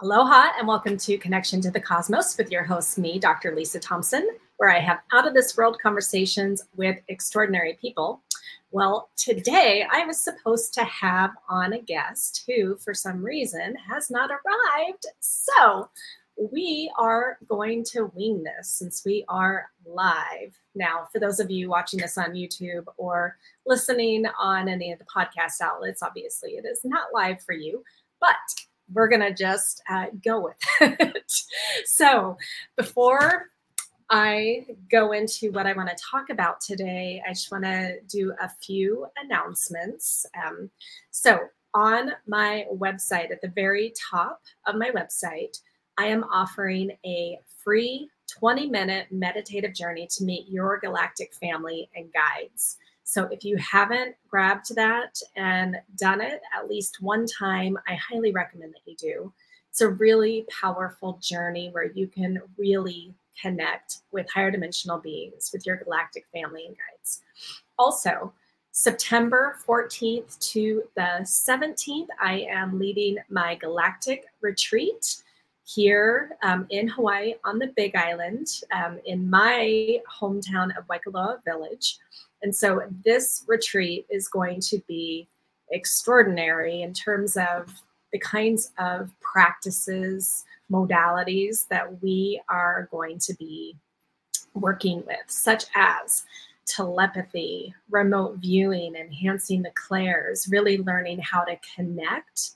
Aloha and welcome to Connection to the Cosmos with your host, me, Dr. Lisa Thompson, where I have out of this world conversations with extraordinary people. Well, today I was supposed to have on a guest who, for some reason, has not arrived. So we are going to wing this since we are live. Now, for those of you watching this on YouTube or listening on any of the podcast outlets, obviously it is not live for you, but we're going to just uh, go with it. so, before I go into what I want to talk about today, I just want to do a few announcements. Um, so, on my website, at the very top of my website, I am offering a free 20 minute meditative journey to meet your galactic family and guides. So if you haven't grabbed that and done it at least one time, I highly recommend that you do. It's a really powerful journey where you can really connect with higher dimensional beings, with your galactic family and guides. Also, September 14th to the 17th, I am leading my galactic retreat here um, in Hawaii on the Big Island um, in my hometown of Waikoloa Village. And so this retreat is going to be extraordinary in terms of the kinds of practices, modalities that we are going to be working with, such as telepathy, remote viewing, enhancing the clairs, really learning how to connect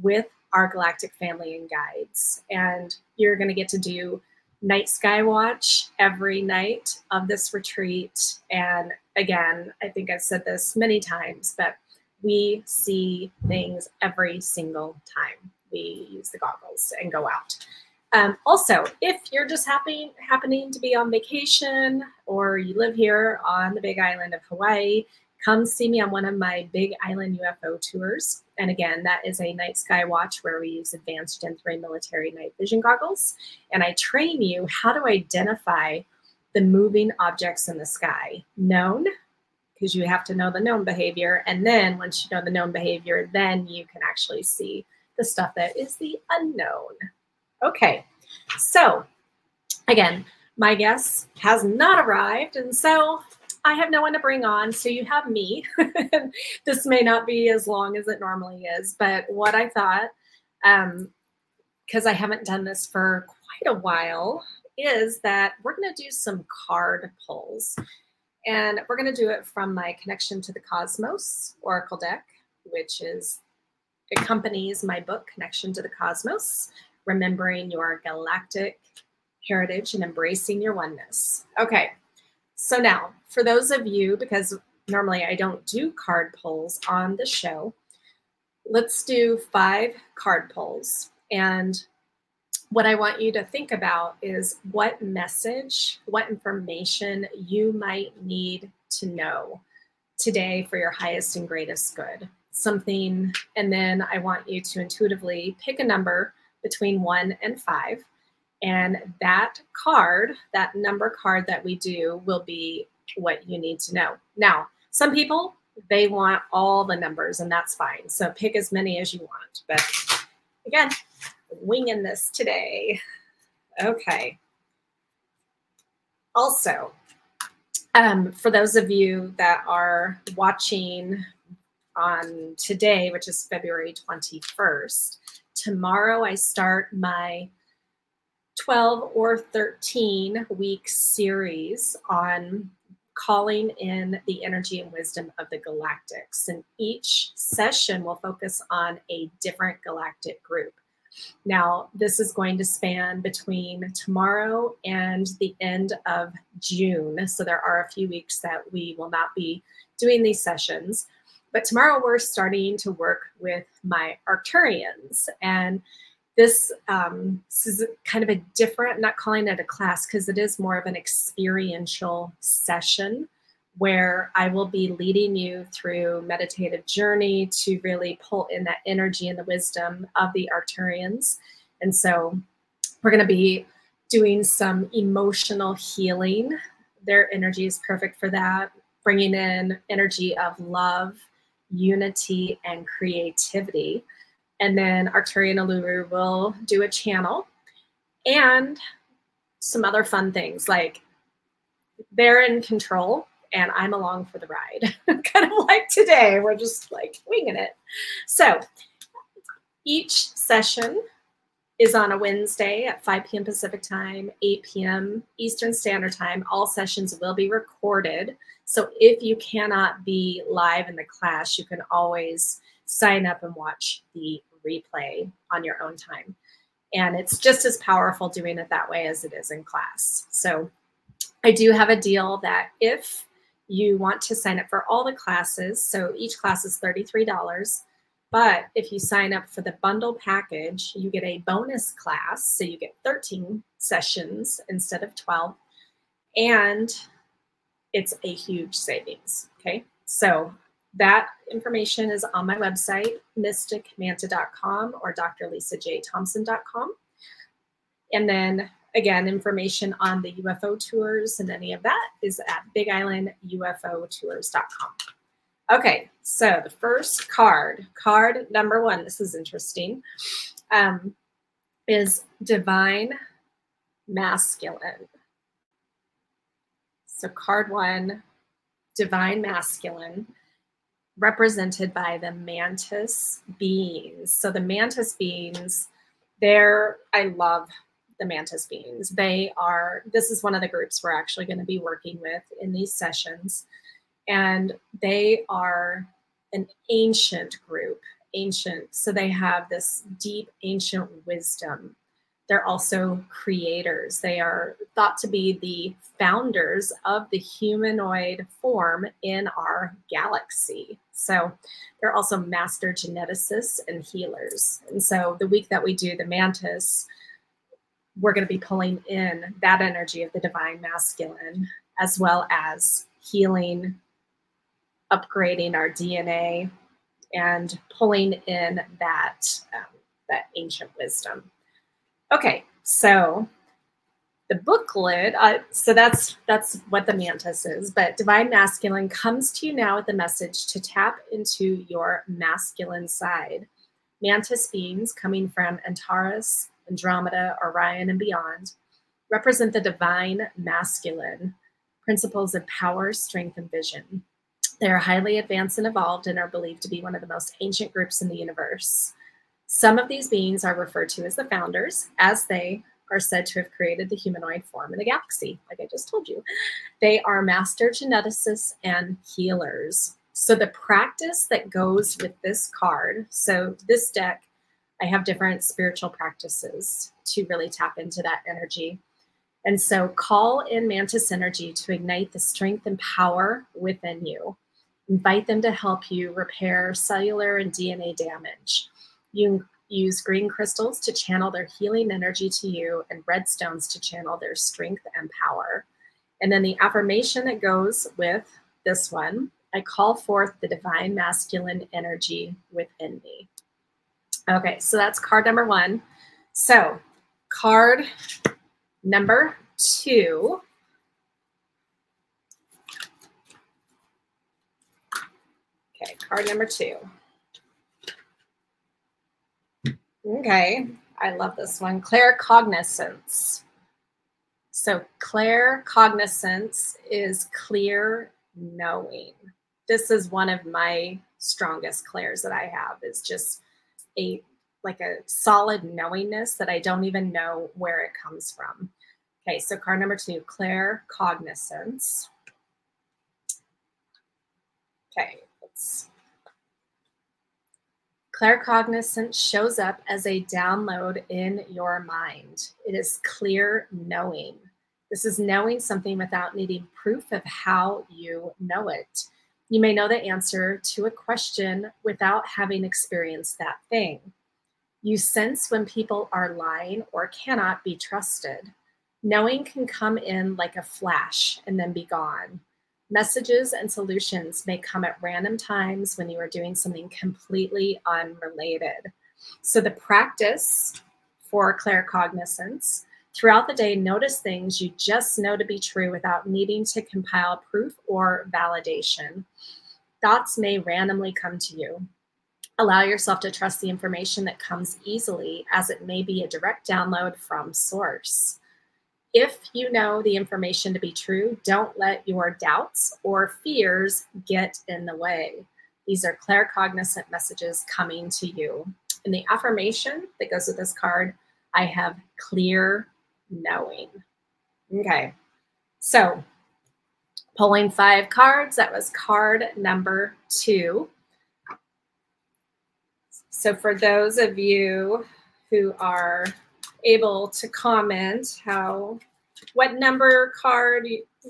with our galactic family and guides. And you're going to get to do night sky watch every night of this retreat. And again, I think I've said this many times, but we see things every single time we use the goggles and go out. Um, also, if you're just happy, happening to be on vacation or you live here on the big island of Hawaii, come see me on one of my big island UFO tours. And again, that is a night sky watch where we use advanced Gen 3 military night vision goggles. And I train you how to identify the moving objects in the sky, known, because you have to know the known behavior. And then once you know the known behavior, then you can actually see the stuff that is the unknown. Okay, so again, my guest has not arrived. And so I have no one to bring on, so you have me. this may not be as long as it normally is, but what I thought, because um, I haven't done this for quite a while, is that we're going to do some card pulls. And we're going to do it from my Connection to the Cosmos Oracle deck, which is accompanies my book, Connection to the Cosmos Remembering Your Galactic Heritage and Embracing Your Oneness. Okay, so now, for those of you, because normally I don't do card pulls on the show, let's do five card pulls. And what I want you to think about is what message, what information you might need to know today for your highest and greatest good. Something, and then I want you to intuitively pick a number between one and five and that card, that number card that we do, will be what you need to know. Now, some people, they want all the numbers, and that's fine. So pick as many as you want. But again, winging this today. Okay. Also, um, for those of you that are watching on today, which is February 21st, tomorrow I start my 12 or 13 week series on calling in the energy and wisdom of the galactics. And each session will focus on a different galactic group. Now, this is going to span between tomorrow and the end of June. So there are a few weeks that we will not be doing these sessions. But tomorrow we're starting to work with my Arcturians. And this, um, this is kind of a different, I'm not calling it a class because it is more of an experiential session where I will be leading you through meditative journey to really pull in that energy and the wisdom of the Arcturians. And so we're going to be doing some emotional healing. Their energy is perfect for that, bringing in energy of love, unity, and creativity And then Arcturian Uluru will do a channel and some other fun things like they're in control and I'm along for the ride. kind of like today, we're just like winging it. So each session is on a Wednesday at 5 p.m. Pacific time, 8 p.m. Eastern Standard Time. All sessions will be recorded. So if you cannot be live in the class, you can always sign up and watch the replay on your own time. And it's just as powerful doing it that way as it is in class. So I do have a deal that if you want to sign up for all the classes, so each class is $33 but if you sign up for the bundle package, you get a bonus class. So you get 13 sessions instead of 12. And it's a huge savings. Okay. So that information is on my website, mysticmanta.com or drlisajthompson.com. And then again, information on the UFO tours and any of that is at bigislandUFOtours.com. Okay, so the first card, card number one, this is interesting, um, is Divine Masculine. So card one, Divine Masculine, represented by the mantis beings. So the mantis beings, they're, I love the mantis beings. They are, this is one of the groups we're actually going to be working with in these sessions and they are an ancient group, ancient. So they have this deep ancient wisdom. They're also creators. They are thought to be the founders of the humanoid form in our galaxy. So they're also master geneticists and healers. And so the week that we do the mantis, we're going to be pulling in that energy of the divine masculine as well as healing upgrading our DNA and pulling in that um, that ancient wisdom. Okay, so the booklet. Uh, so that's that's what the mantis is. But divine masculine comes to you now with the message to tap into your masculine side. Mantis beings coming from Antares, Andromeda, Orion, and beyond represent the divine masculine principles of power, strength, and vision. They are highly advanced and evolved and are believed to be one of the most ancient groups in the universe. Some of these beings are referred to as the founders, as they are said to have created the humanoid form in the galaxy, like I just told you. They are master geneticists and healers. So, the practice that goes with this card, so this deck, I have different spiritual practices to really tap into that energy. And so, call in Mantis energy to ignite the strength and power within you. Invite them to help you repair cellular and DNA damage. You use green crystals to channel their healing energy to you and red stones to channel their strength and power. And then the affirmation that goes with this one I call forth the divine masculine energy within me. Okay, so that's card number one. So, card number two Okay, card number two. Okay, I love this one. Claircognizance. So claircognizance is clear knowing. This is one of my strongest clairs that I have is just a like a solid knowingness that I don't even know where it comes from. Okay, so card number two, claircognizance. Okay, let's Claircognizance shows up as a download in your mind. It is clear knowing. This is knowing something without needing proof of how you know it. You may know the answer to a question without having experienced that thing. You sense when people are lying or cannot be trusted. Knowing can come in like a flash and then be gone. Messages and solutions may come at random times when you are doing something completely unrelated. So, the practice for claircognizance throughout the day, notice things you just know to be true without needing to compile proof or validation. Thoughts may randomly come to you. Allow yourself to trust the information that comes easily, as it may be a direct download from source. If you know the information to be true, don't let your doubts or fears get in the way. These are claircognizant messages coming to you. In the affirmation that goes with this card, I have clear knowing. Okay, so pulling five cards, that was card number two. So for those of you who are able to comment how what number card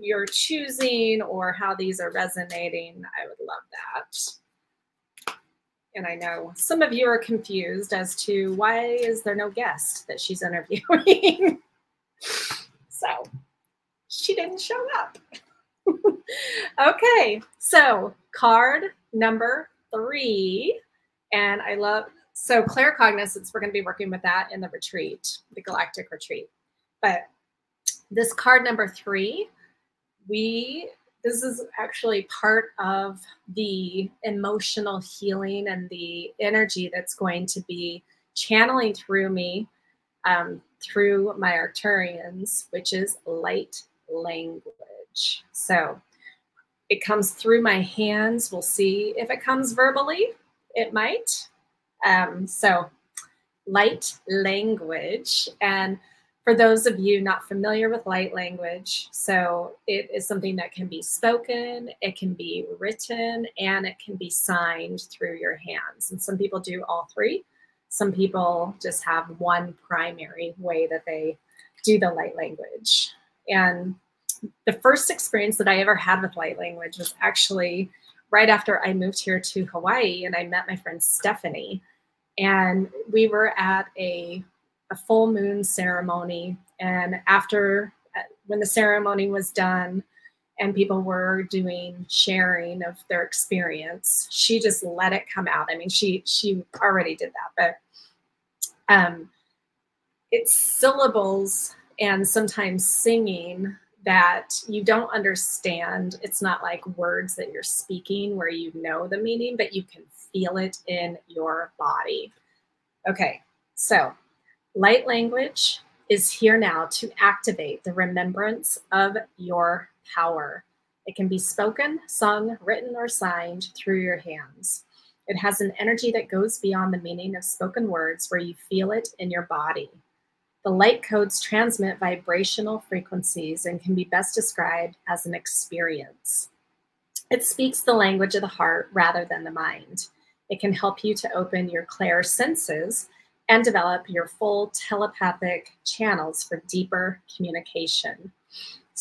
you're choosing or how these are resonating, I would love that. And I know some of you are confused as to why is there no guest that she's interviewing. so she didn't show up. okay, so card number three. And I love so claircognizance, we're going to be working with that in the retreat, the galactic retreat. But this card number three, we this is actually part of the emotional healing and the energy that's going to be channeling through me um, through my Arcturians, which is light language. So it comes through my hands. We'll see if it comes verbally. It might. Um, so, light language. And for those of you not familiar with light language, so it is something that can be spoken, it can be written, and it can be signed through your hands. And some people do all three. Some people just have one primary way that they do the light language. And the first experience that I ever had with light language was actually right after I moved here to Hawaii and I met my friend Stephanie and we were at a, a full moon ceremony and after uh, when the ceremony was done and people were doing sharing of their experience she just let it come out i mean she she already did that but um it's syllables and sometimes singing that you don't understand. It's not like words that you're speaking where you know the meaning, but you can feel it in your body. Okay, so light language is here now to activate the remembrance of your power. It can be spoken, sung, written, or signed through your hands. It has an energy that goes beyond the meaning of spoken words where you feel it in your body. The light codes transmit vibrational frequencies and can be best described as an experience. It speaks the language of the heart rather than the mind. It can help you to open your clair senses and develop your full telepathic channels for deeper communication.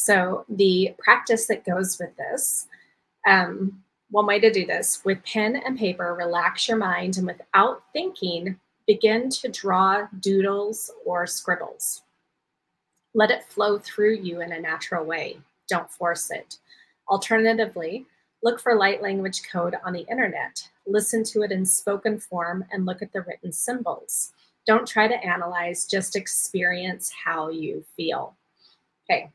So, the practice that goes with this um, one way to do this with pen and paper, relax your mind and without thinking, begin to draw doodles or scribbles. Let it flow through you in a natural way. Don't force it. Alternatively, look for light language code on the internet. Listen to it in spoken form and look at the written symbols. Don't try to analyze, just experience how you feel. Okay,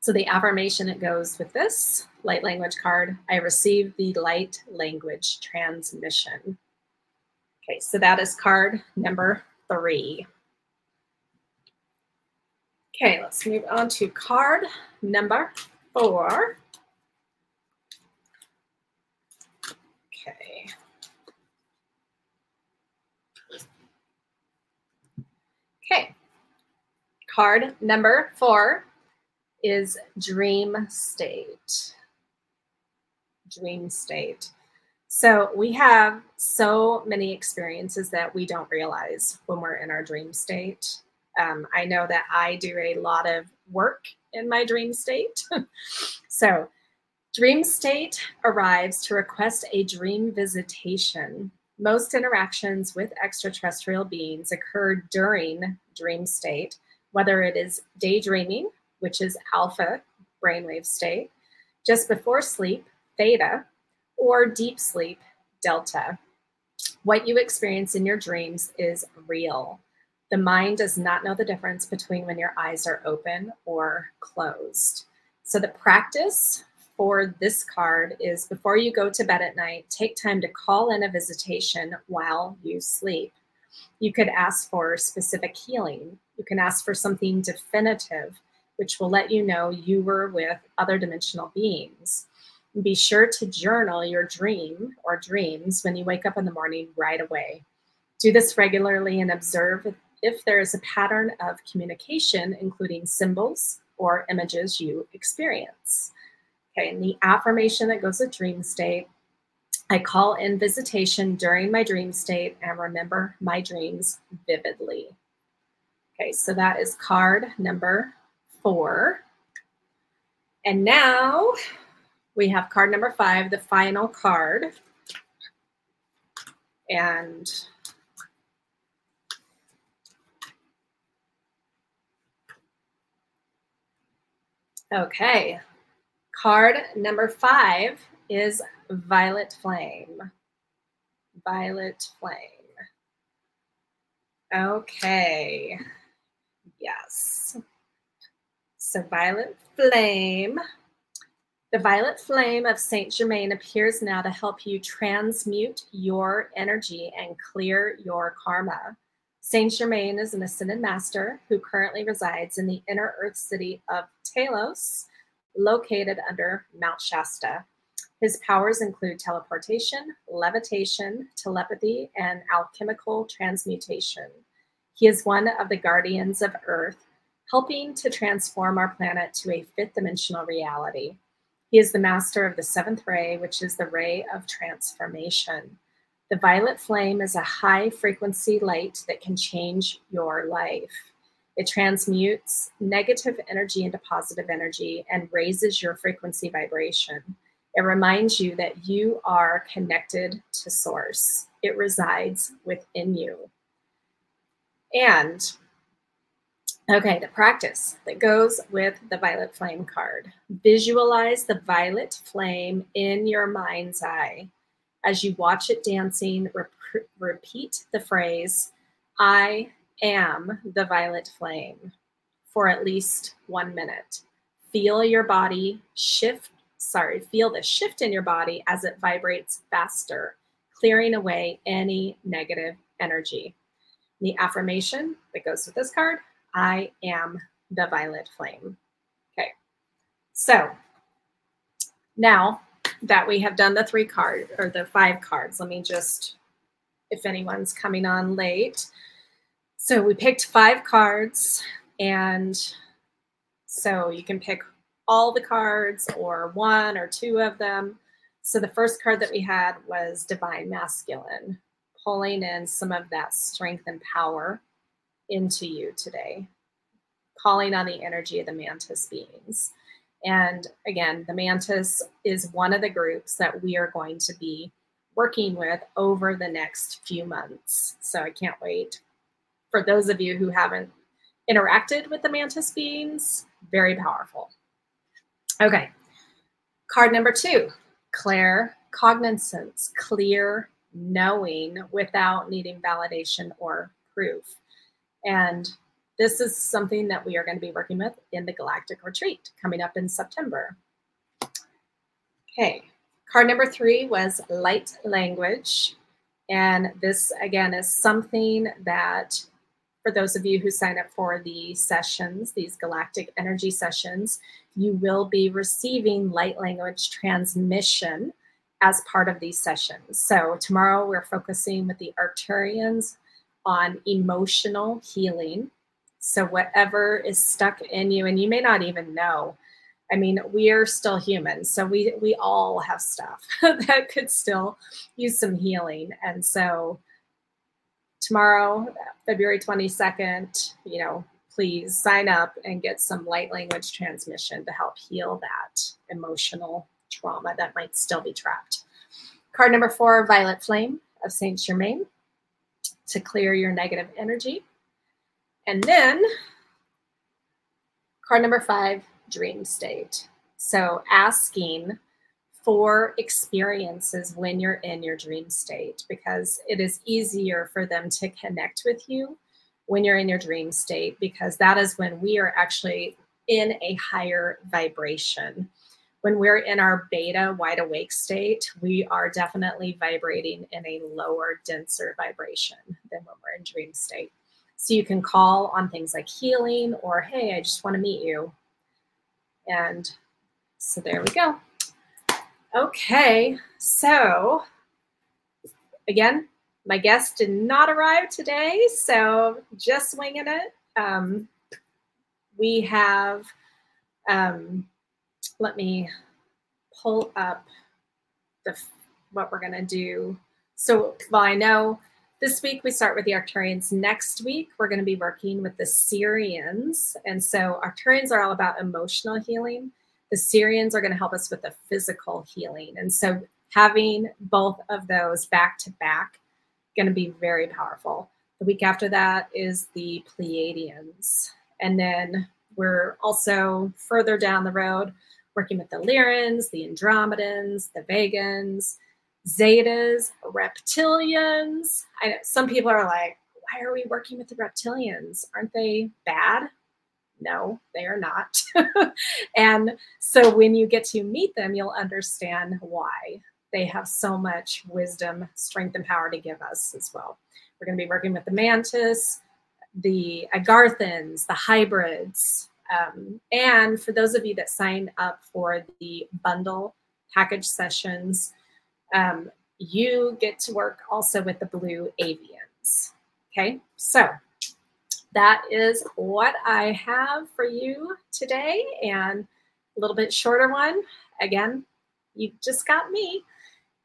so the affirmation it goes with this light language card I received the light language transmission. Okay, so that is card number three. Okay, let's move on to card number four. Okay. Okay, card number four is dream state. Dream state. So we have so many experiences that we don't realize when we're in our dream state. Um, I know that I do a lot of work in my dream state. so, dream state arrives to request a dream visitation. Most interactions with extraterrestrial beings occur during dream state, whether it is daydreaming, which is alpha brainwave state, just before sleep, theta, or deep sleep, delta. What you experience in your dreams is real. The mind does not know the difference between when your eyes are open or closed. So, the practice for this card is before you go to bed at night, take time to call in a visitation while you sleep. You could ask for specific healing. You can ask for something definitive, which will let you know you were with other dimensional beings. Be sure to journal your dream or dreams when you wake up in the morning right away. Do this regularly and observe if there is a pattern of communication, including symbols or images you experience. Okay, and the affirmation that goes with dream state I call in visitation during my dream state and remember my dreams vividly. Okay, so that is card number four. And now we have card number five, the final card. And okay, card number five is Violet Flame. Violet Flame. Okay. Yes. So, Violet Flame the violet flame of Saint Germain appears now to help you transmute your energy and clear your karma. Saint Germain is an ascended master who currently resides in the inner earth city of Telos, located under Mount Shasta. His powers include teleportation, levitation, telepathy, and alchemical transmutation. He is one of the guardians of Earth, helping to transform our planet to a fifth dimensional reality. He is the master of the seventh ray, which is the ray of transformation. The violet flame is a high frequency light that can change your life. It transmutes negative energy into positive energy and raises your frequency vibration. It reminds you that you are connected to source, it resides within you. And Okay, the practice that goes with the violet flame card. Visualize the violet flame in your mind's eye. As you watch it dancing, rep- repeat the phrase, I am the violet flame, for at least one minute. Feel your body shift, sorry, feel the shift in your body as it vibrates faster, clearing away any negative energy. The affirmation that goes with this card I am the violet flame. Okay, so now that we have done the three card or the five cards, let me just, if anyone's coming on late. So we picked five cards, and so you can pick all the cards or one or two of them. So the first card that we had was Divine Masculine, pulling in some of that strength and power into you today, calling on the energy of the mantis beings. And again, the mantis is one of the groups that we are going to be working with over the next few months. So I can't wait. For those of you who haven't interacted with the mantis beings, very powerful. Okay, card number two clair cognizance, clear knowing without needing validation or proof. And this is something that we are going to be working with in the Galactic Retreat coming up in September. Okay, card number three was light language. And this, again, is something that for those of you who sign up for the sessions, these galactic energy sessions, you will be receiving light language transmission as part of these sessions. So tomorrow we're focusing with the Arcturians on emotional healing. So, whatever is stuck in you, and you may not even know. I mean, we are still human, so we we all have stuff that could still use some healing. And so, tomorrow, February twenty second, you know, please sign up and get some light language transmission to help heal that emotional trauma that might still be trapped. Card number four, Violet Flame of Saint Germain to clear your negative energy. And then card number five, dream state. So asking for experiences when you're in your dream state because it is easier for them to connect with you when you're in your dream state because that is when we are actually in a higher vibration. When we're in our beta wide awake state, we are definitely vibrating in a lower, denser vibration than when we're in dream state. So you can call on things like healing or, hey, I just want to meet you. And so there we go. Okay, so again, my guest did not arrive today, so just winging it. Um, we have, um, let me pull up the what we're going to do. So, well, I know this week we start with the Arcturians. Next week we're going to be working with the Sirians. And so Arcturians are all about emotional healing the Sirians are going to help us with the physical healing. And so having both of those back to back going to be very powerful. The week after that is the Pleiadians. And then we're also further down the road working with the Lyrans, the Andromedans, the Vegans, Zetas, Reptilians. I know some people are like, why are we working with the reptilians? Aren't they bad? no, they are not. and so when you get to meet them, you'll understand why they have so much wisdom, strength, and power to give us as well. We're going to be working with the mantis, the agarthans, the hybrids. Um, and for those of you that sign up for the bundle package sessions, um, you get to work also with the blue avians. Okay, so that is what I have for you today and a little bit shorter one. Again, you just got me.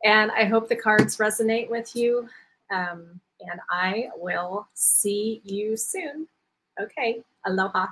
And I hope the cards resonate with you. Um, and I will see you soon. Okay, aloha.